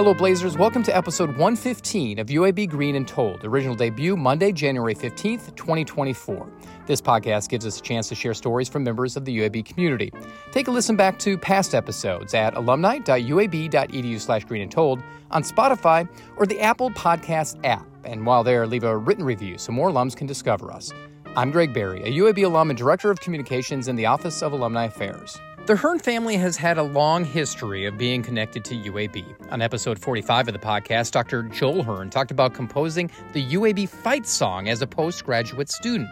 Hello, Blazers. Welcome to episode 115 of UAB Green and Told, original debut Monday, January 15th, 2024. This podcast gives us a chance to share stories from members of the UAB community. Take a listen back to past episodes at alumni.uab.edu slash green and told on Spotify or the Apple Podcast app. And while there, leave a written review so more alums can discover us. I'm Greg Berry, a UAB alum and Director of Communications in the Office of Alumni Affairs. The Hearn family has had a long history of being connected to UAB. On episode 45 of the podcast, Dr. Joel Hearn talked about composing the UAB fight song as a postgraduate student.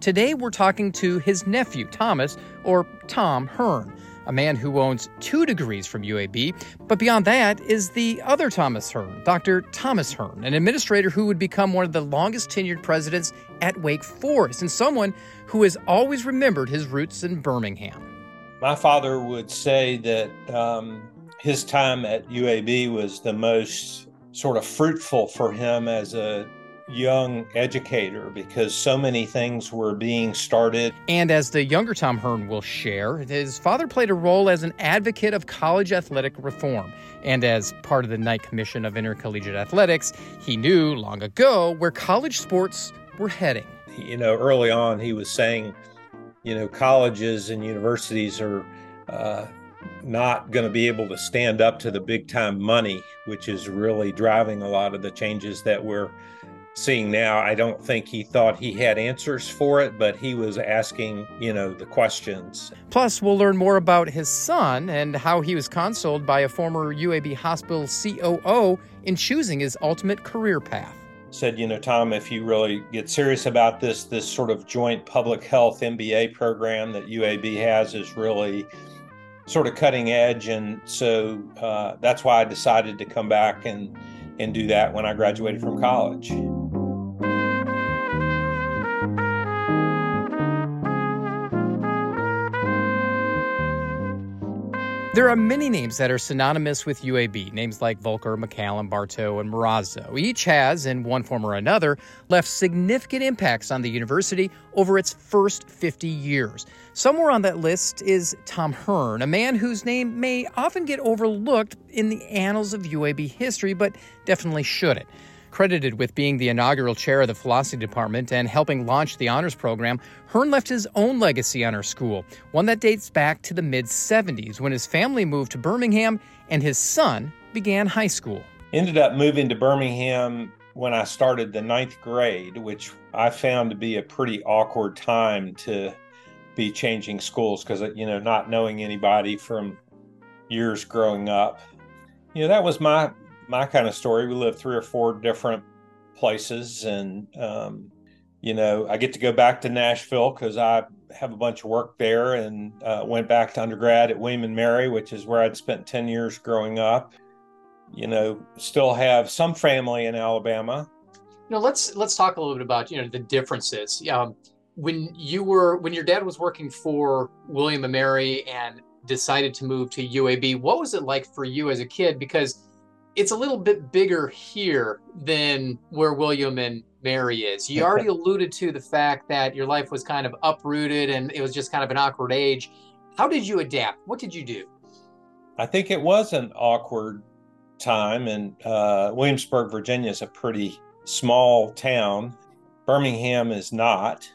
Today, we're talking to his nephew, Thomas, or Tom Hearn, a man who owns two degrees from UAB, but beyond that is the other Thomas Hearn, Dr. Thomas Hearn, an administrator who would become one of the longest tenured presidents at Wake Forest and someone who has always remembered his roots in Birmingham my father would say that um, his time at UAB was the most sort of fruitful for him as a young educator because so many things were being started. And as the younger Tom Hearn will share, his father played a role as an advocate of college athletic reform. And as part of the Knight Commission of Intercollegiate Athletics, he knew long ago where college sports were heading. You know, early on, he was saying, you know, colleges and universities are uh, not going to be able to stand up to the big time money, which is really driving a lot of the changes that we're seeing now. I don't think he thought he had answers for it, but he was asking, you know, the questions. Plus, we'll learn more about his son and how he was consoled by a former UAB hospital COO in choosing his ultimate career path said, you know, Tom, if you really get serious about this, this sort of joint public health MBA program that UAB has is really sort of cutting edge. And so uh, that's why I decided to come back and, and do that when I graduated from college. There are many names that are synonymous with UAB, names like Volker, McCallum, Bartow, and Morazzo. Each has, in one form or another, left significant impacts on the university over its first 50 years. Somewhere on that list is Tom Hearn, a man whose name may often get overlooked in the annals of UAB history, but definitely shouldn't. Credited with being the inaugural chair of the philosophy department and helping launch the honors program, Hearn left his own legacy on our school, one that dates back to the mid 70s when his family moved to Birmingham and his son began high school. Ended up moving to Birmingham when I started the ninth grade, which I found to be a pretty awkward time to be changing schools because, you know, not knowing anybody from years growing up. You know, that was my my kind of story. We lived three or four different places, and um, you know, I get to go back to Nashville because I have a bunch of work there, and uh, went back to undergrad at William and Mary, which is where I'd spent ten years growing up. You know, still have some family in Alabama. You know, let's let's talk a little bit about you know the differences. Um, when you were when your dad was working for William and Mary and decided to move to UAB, what was it like for you as a kid? Because it's a little bit bigger here than where William and Mary is. You already alluded to the fact that your life was kind of uprooted and it was just kind of an awkward age. How did you adapt? What did you do? I think it was an awkward time, and uh, Williamsburg, Virginia is a pretty small town. Birmingham is not.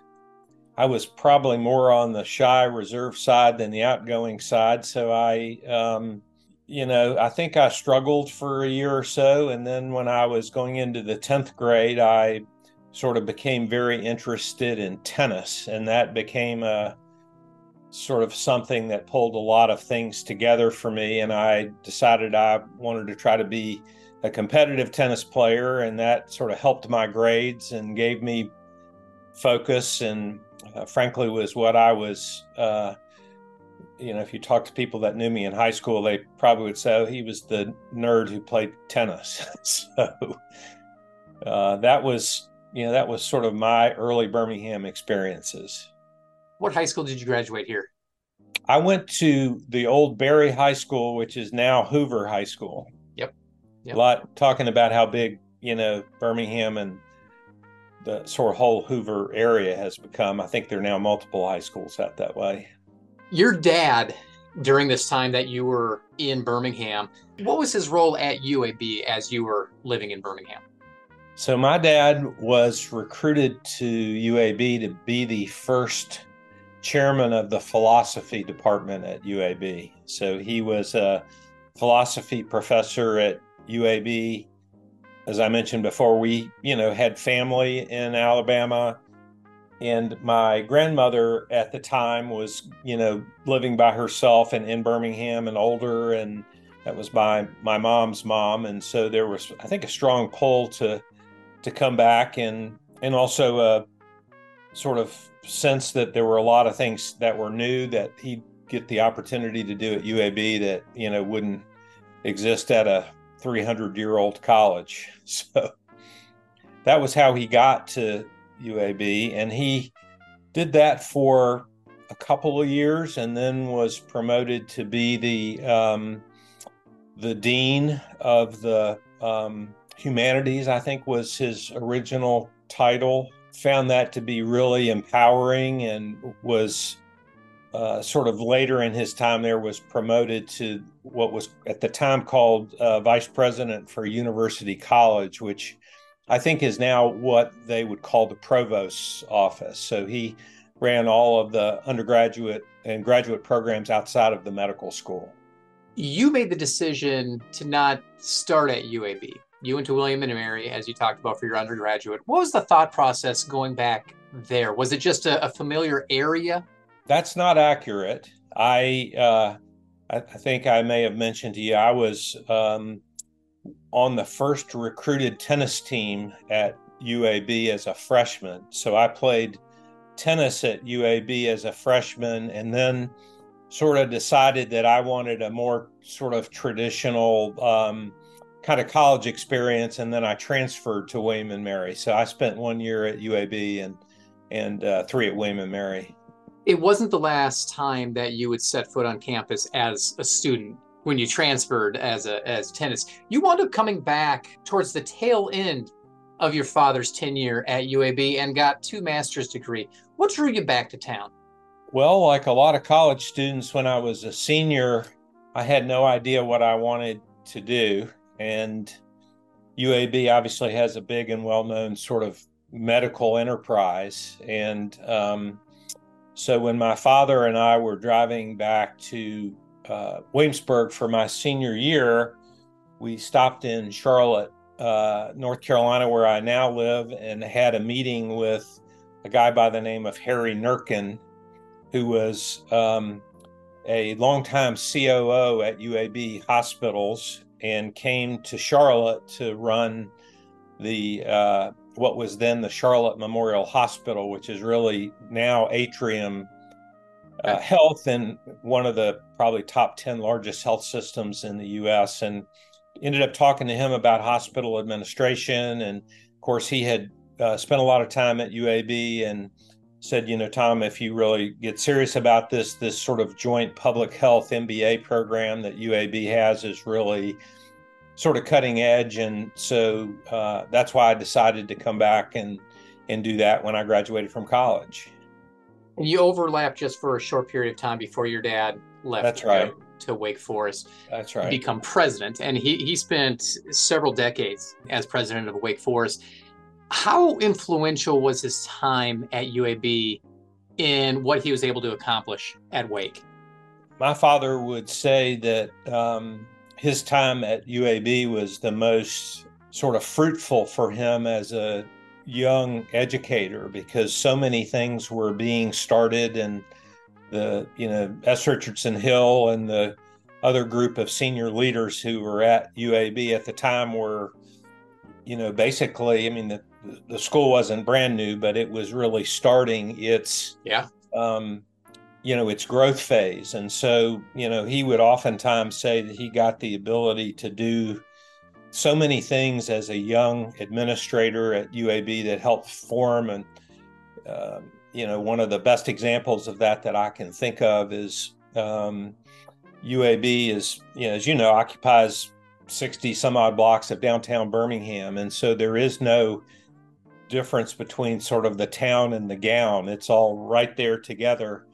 I was probably more on the shy, reserve side than the outgoing side, so I um, you know, I think I struggled for a year or so. And then when I was going into the 10th grade, I sort of became very interested in tennis. And that became a sort of something that pulled a lot of things together for me. And I decided I wanted to try to be a competitive tennis player. And that sort of helped my grades and gave me focus and, uh, frankly, was what I was. Uh, you know, if you talk to people that knew me in high school, they probably would say oh, he was the nerd who played tennis. so uh, that was, you know, that was sort of my early Birmingham experiences. What high school did you graduate here? I went to the old Barry High School, which is now Hoover High School. Yep. yep. A lot talking about how big, you know, Birmingham and the sort of whole Hoover area has become. I think there are now multiple high schools out that way your dad during this time that you were in Birmingham. What was his role at UAB as you were living in Birmingham? So, my dad was recruited to UAB to be the first chairman of the philosophy department at UAB. So, he was a philosophy professor at UAB. As I mentioned before, we, you know, had family in Alabama and my grandmother at the time was you know living by herself and in birmingham and older and that was by my mom's mom. And so there was i think a strong pull to to come back and and also a sort of sense that there were a lot of things that were new that he'd get the opportunity to do at uab that you know wouldn't exist at a 300 year old college. So that was how he got to UAB, and he did that for a couple of years, and then was promoted to be the um, the dean of the um, humanities. I think was his original title. Found that to be really empowering, and was uh, sort of later in his time there was promoted to what was at the time called uh, vice president for University College, which I think is now what they would call the provost's office. So he ran all of the undergraduate and graduate programs outside of the medical school. You made the decision to not start at UAB. You went to William and Mary, as you talked about for your undergraduate. What was the thought process going back there? Was it just a, a familiar area? That's not accurate. I, uh, I, I think I may have mentioned to you I was um, on the first recruited tennis team at UAB as a freshman. So I played tennis at UAB as a freshman and then sort of decided that I wanted a more sort of traditional um, kind of college experience. And then I transferred to William and Mary. So I spent one year at UAB and and uh, three at William and Mary. It wasn't the last time that you would set foot on campus as a student when you transferred as a as tennis. You wound up coming back towards the tail end of your father's tenure at UAB and got two master's degree. What drew you back to town? Well, like a lot of college students, when I was a senior, I had no idea what I wanted to do. And UAB obviously has a big and well known sort of medical enterprise. And um, so when my father and I were driving back to uh, Williamsburg for my senior year, we stopped in Charlotte, uh, North Carolina, where I now live, and had a meeting with a guy by the name of Harry Nurkin, who was um, a longtime COO at UAB hospitals and came to Charlotte to run the uh, what was then the Charlotte Memorial Hospital, which is really now Atrium uh, health in one of the probably top 10 largest health systems in the US and ended up talking to him about hospital administration. And of course, he had uh, spent a lot of time at UAB and said, you know, Tom, if you really get serious about this, this sort of joint public health MBA program that UAB has is really sort of cutting edge. And so uh, that's why I decided to come back and, and do that when I graduated from college. And you overlapped just for a short period of time before your dad left That's right. to, to Wake Forest. That's right. become president. And he, he spent several decades as president of Wake Forest. How influential was his time at UAB in what he was able to accomplish at Wake? My father would say that um, his time at UAB was the most sort of fruitful for him as a young educator because so many things were being started and the you know S. Richardson Hill and the other group of senior leaders who were at UAB at the time were you know basically I mean the the school wasn't brand new but it was really starting its yeah um, you know its growth phase and so you know he would oftentimes say that he got the ability to do so many things as a young administrator at UAB that helped form and um, you know one of the best examples of that that I can think of is um, UAB is you know as you know occupies 60 some odd blocks of downtown Birmingham. And so there is no difference between sort of the town and the gown. It's all right there together.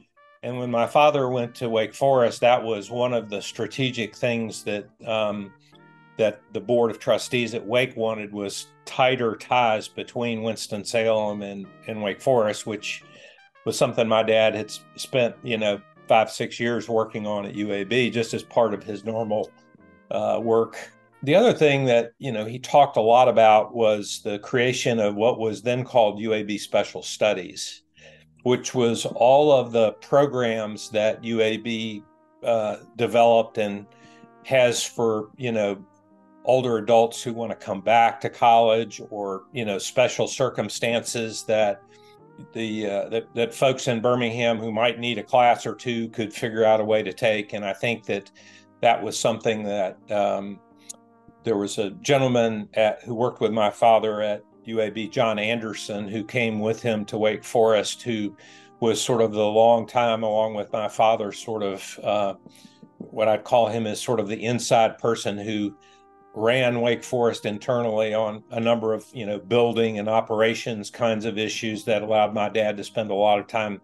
And when my father went to Wake Forest, that was one of the strategic things that um, that the board of trustees at Wake wanted was tighter ties between Winston Salem and, and Wake Forest, which was something my dad had spent, you know, five six years working on at UAB, just as part of his normal uh, work. The other thing that you know he talked a lot about was the creation of what was then called UAB Special Studies, which was all of the programs that UAB uh, developed and has for you know older adults who want to come back to college or you know special circumstances that the uh, that, that folks in Birmingham who might need a class or two could figure out a way to take. And I think that that was something that um, there was a gentleman at, who worked with my father at UAB, John Anderson, who came with him to Wake Forest, who was sort of the long time, along with my father, sort of uh, what I'd call him as sort of the inside person who ran Wake Forest internally on a number of you know building and operations kinds of issues that allowed my dad to spend a lot of time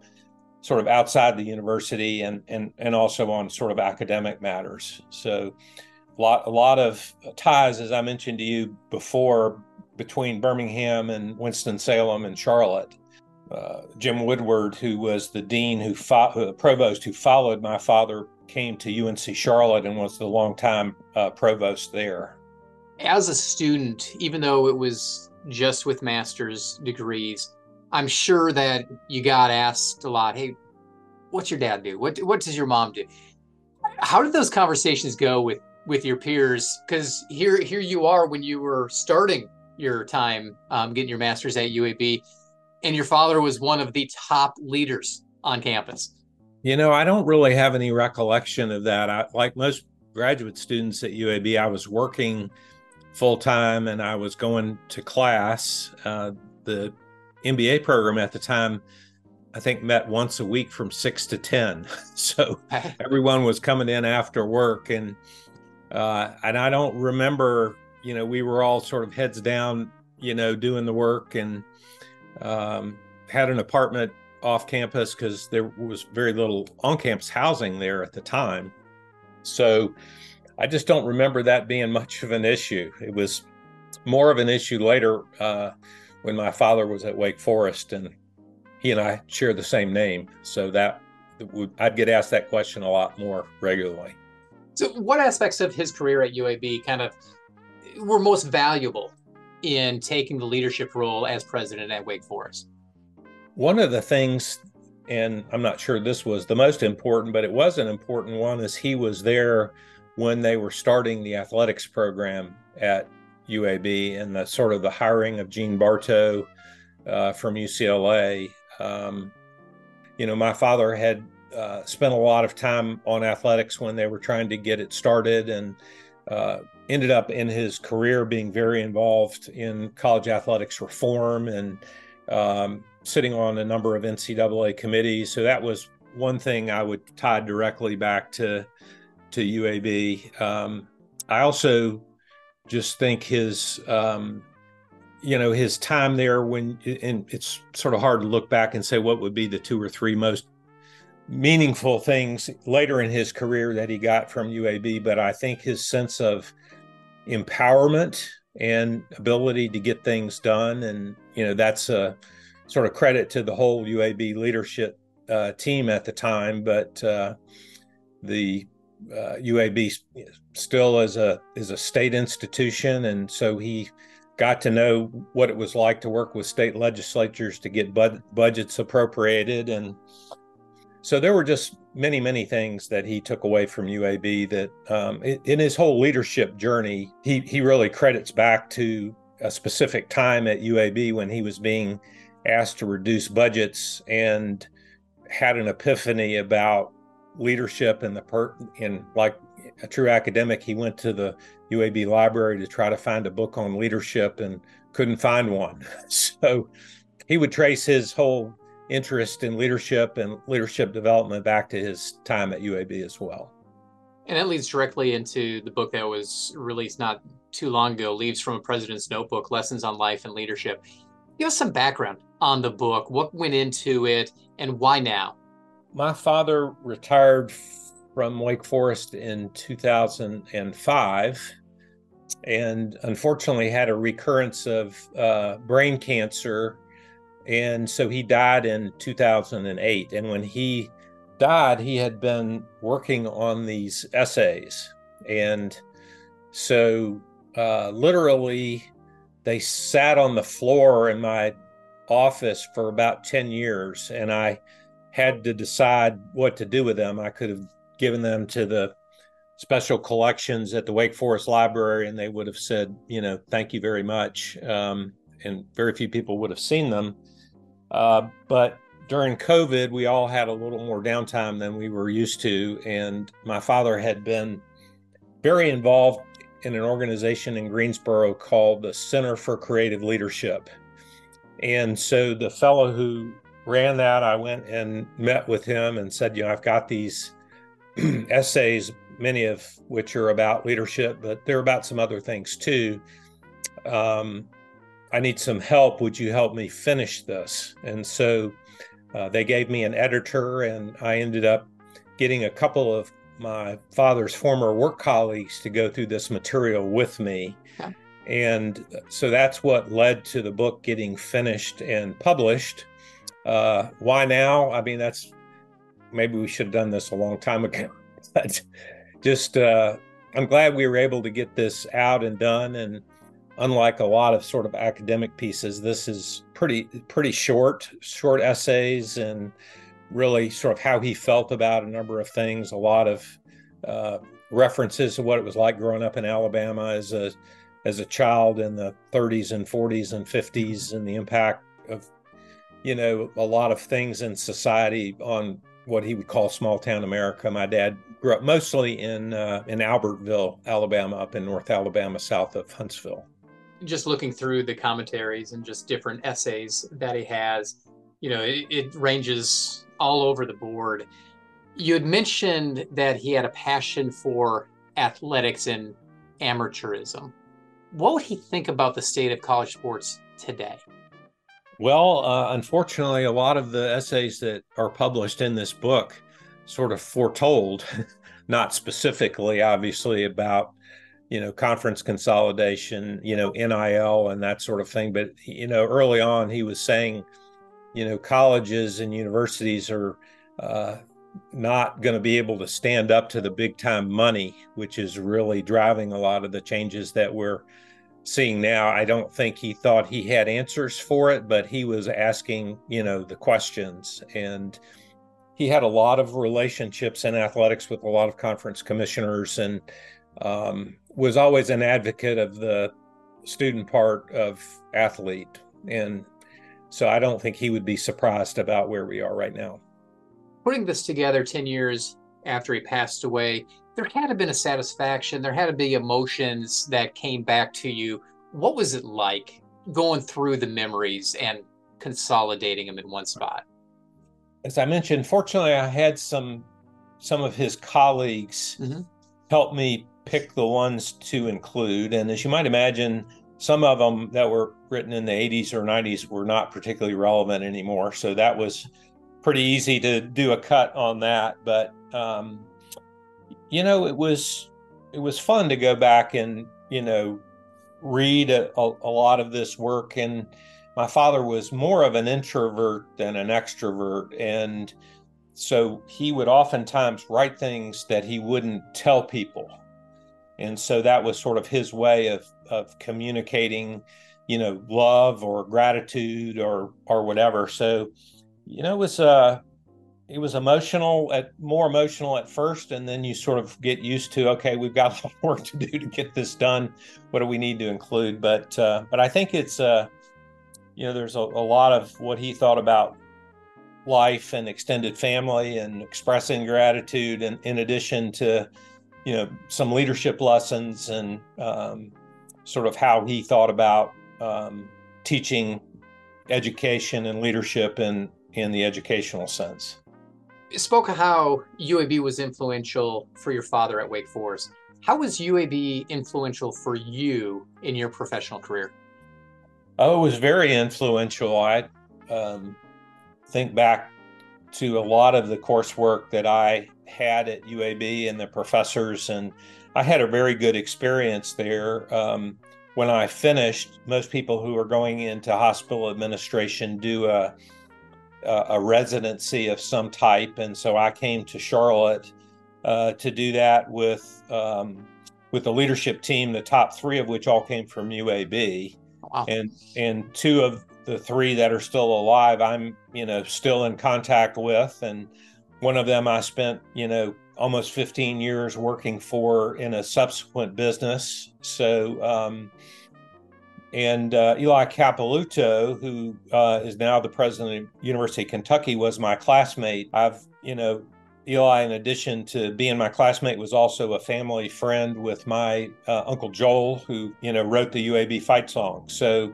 sort of outside the university and and and also on sort of academic matters. So a lot a lot of ties, as I mentioned to you before, between Birmingham and Winston Salem and Charlotte. Uh, Jim Woodward, who was the dean who fo- uh, provost who followed my father, came to UNC Charlotte and was the longtime uh, provost there as a student, even though it was just with master's degrees, I'm sure that you got asked a lot, hey, what's your dad do? What what does your mom do? How did those conversations go with with your peers? Because here here you are when you were starting your time um, getting your master's at UAB, and your father was one of the top leaders on campus. You know, I don't really have any recollection of that. I, like most graduate students at UAB, I was working full time and I was going to class. Uh, the MBA program at the time, I think, met once a week from six to 10. So everyone was coming in after work. And, uh, and I don't remember, you know, we were all sort of heads down, you know, doing the work and um, had an apartment off campus because there was very little on campus housing there at the time. So, I just don't remember that being much of an issue. It was more of an issue later uh, when my father was at Wake Forest, and he and I share the same name. So that would, I'd get asked that question a lot more regularly. So, what aspects of his career at UAB kind of were most valuable in taking the leadership role as president at Wake Forest? One of the things, and I'm not sure this was the most important, but it was an important one, is he was there when they were starting the athletics program at UAB and the sort of the hiring of Gene Bartow uh, from UCLA. Um, you know, my father had uh, spent a lot of time on athletics when they were trying to get it started and uh, ended up in his career being very involved in college athletics reform and um, sitting on a number of NCAA committees. So that was one thing I would tie directly back to to UAB. Um, I also just think his, um, you know, his time there when, and it's sort of hard to look back and say what would be the two or three most meaningful things later in his career that he got from UAB, but I think his sense of empowerment and ability to get things done, and you know, that's a sort of credit to the whole UAB leadership uh, team at the time, but uh, the uh, UAB still is a is a state institution, and so he got to know what it was like to work with state legislatures to get bud- budgets appropriated, and so there were just many many things that he took away from UAB that um, in his whole leadership journey he he really credits back to a specific time at UAB when he was being asked to reduce budgets and had an epiphany about leadership and the per in like a true academic he went to the uab library to try to find a book on leadership and couldn't find one. So he would trace his whole interest in leadership and leadership development back to his time at uab as well. And that leads directly into the book that was released not too long ago leaves from a president's notebook lessons on life and leadership. Give us some background on the book. What went into it and why now my father retired from Wake Forest in 2005 and unfortunately had a recurrence of uh, brain cancer. And so he died in 2008. And when he died, he had been working on these essays. And so uh, literally, they sat on the floor in my office for about 10 years, and I had to decide what to do with them. I could have given them to the special collections at the Wake Forest Library, and they would have said, you know, thank you very much. Um, and very few people would have seen them. Uh, but during COVID, we all had a little more downtime than we were used to. And my father had been very involved in an organization in Greensboro called the Center for Creative Leadership. And so the fellow who ran that, I went and met with him and said, you know, I've got these essays, many of which are about leadership, but they're about some other things too. Um, I need some help. Would you help me finish this? And so uh, they gave me an editor, and I ended up getting a couple of my father's former work colleagues to go through this material with me. Yeah. And so that's what led to the book getting finished and published. Uh, why now? I mean, that's maybe we should have done this a long time ago. but just, uh, I'm glad we were able to get this out and done. And unlike a lot of sort of academic pieces, this is pretty pretty short, short essays and really sort of how he felt about a number of things. A lot of uh, references to what it was like growing up in Alabama as a as a child in the 30s and 40s and 50s, and the impact of you know a lot of things in society on what he would call small town America. My dad grew up mostly in uh, in Albertville, Alabama, up in North Alabama, south of Huntsville. Just looking through the commentaries and just different essays that he has, you know, it, it ranges all over the board. You had mentioned that he had a passion for athletics and amateurism. What would he think about the state of college sports today? Well, uh, unfortunately, a lot of the essays that are published in this book sort of foretold, not specifically, obviously, about you know conference consolidation, you know NIL and that sort of thing. But you know, early on, he was saying, you know, colleges and universities are uh, not going to be able to stand up to the big time money, which is really driving a lot of the changes that we're seeing now. I don't think he thought he had answers for it, but he was asking, you know, the questions. And he had a lot of relationships in athletics with a lot of conference commissioners and um, was always an advocate of the student part of athlete. And so I don't think he would be surprised about where we are right now putting this together 10 years after he passed away, there had to been a satisfaction. There had to be emotions that came back to you. What was it like going through the memories and consolidating them in one spot? As I mentioned, fortunately, I had some some of his colleagues mm-hmm. help me pick the ones to include. And as you might imagine, some of them that were written in the 80s or 90s were not particularly relevant anymore. So that was pretty easy to do a cut on that. But um, you know, it was it was fun to go back and you know read a, a, a lot of this work. And my father was more of an introvert than an extrovert, and so he would oftentimes write things that he wouldn't tell people. And so that was sort of his way of of communicating, you know, love or gratitude or or whatever. So you know, it was uh, it was emotional at more emotional at first, and then you sort of get used to okay, we've got a lot of work to do to get this done. What do we need to include? But uh, but I think it's uh, you know, there's a, a lot of what he thought about life and extended family and expressing gratitude, and in addition to you know some leadership lessons and um, sort of how he thought about um, teaching education and leadership and in the educational sense. Spoke of how UAB was influential for your father at Wake Forest. How was UAB influential for you in your professional career? Oh, it was very influential. I um, think back to a lot of the coursework that I had at UAB and the professors, and I had a very good experience there. Um, when I finished, most people who are going into hospital administration do a, a residency of some type, and so I came to Charlotte uh, to do that with um, with the leadership team, the top three of which all came from UAB, wow. and and two of the three that are still alive, I'm you know still in contact with, and one of them I spent you know almost 15 years working for in a subsequent business. So. Um, and uh, Eli Capilouto, who uh, is now the president of University of Kentucky, was my classmate. I've, you know, Eli, in addition to being my classmate, was also a family friend with my uh, uncle Joel, who you know wrote the UAB fight song. So,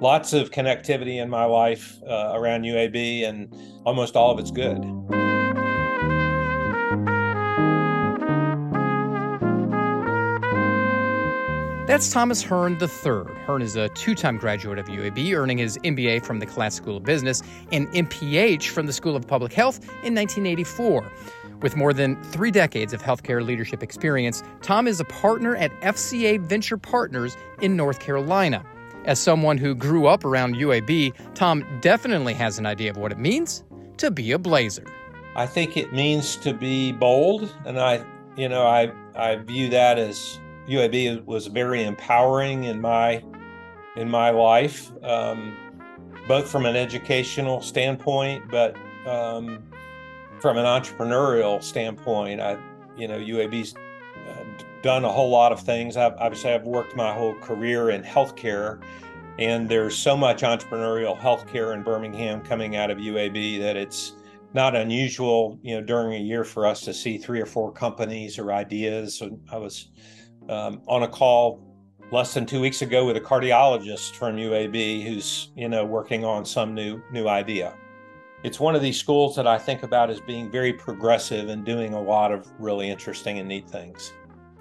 lots of connectivity in my life uh, around UAB, and almost all of it's good. That's Thomas Hearn III. Hearn is a two time graduate of UAB, earning his MBA from the Collat School of Business and MPH from the School of Public Health in 1984. With more than three decades of healthcare leadership experience, Tom is a partner at FCA Venture Partners in North Carolina. As someone who grew up around UAB, Tom definitely has an idea of what it means to be a blazer. I think it means to be bold, and I, you know, I I view that as UAB was very empowering in my in my life, um, both from an educational standpoint, but um, from an entrepreneurial standpoint. I, you know, UAB's uh, done a whole lot of things. I've, obviously, I've worked my whole career in healthcare, and there's so much entrepreneurial healthcare in Birmingham coming out of UAB that it's not unusual, you know, during a year for us to see three or four companies or ideas. I was um, on a call less than two weeks ago with a cardiologist from UAB who's you know working on some new new idea. It's one of these schools that I think about as being very progressive and doing a lot of really interesting and neat things.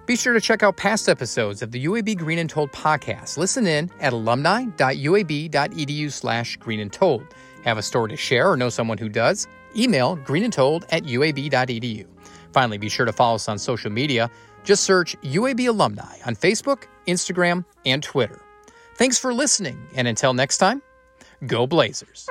Be sure to check out past episodes of the UAB Green and Told podcast. Listen in at alumni.uab.edu slash green and told. Have a story to share or know someone who does? Email greenandtold at uab.edu. Finally, be sure to follow us on social media. Just search UAB Alumni on Facebook, Instagram, and Twitter. Thanks for listening, and until next time, go Blazers.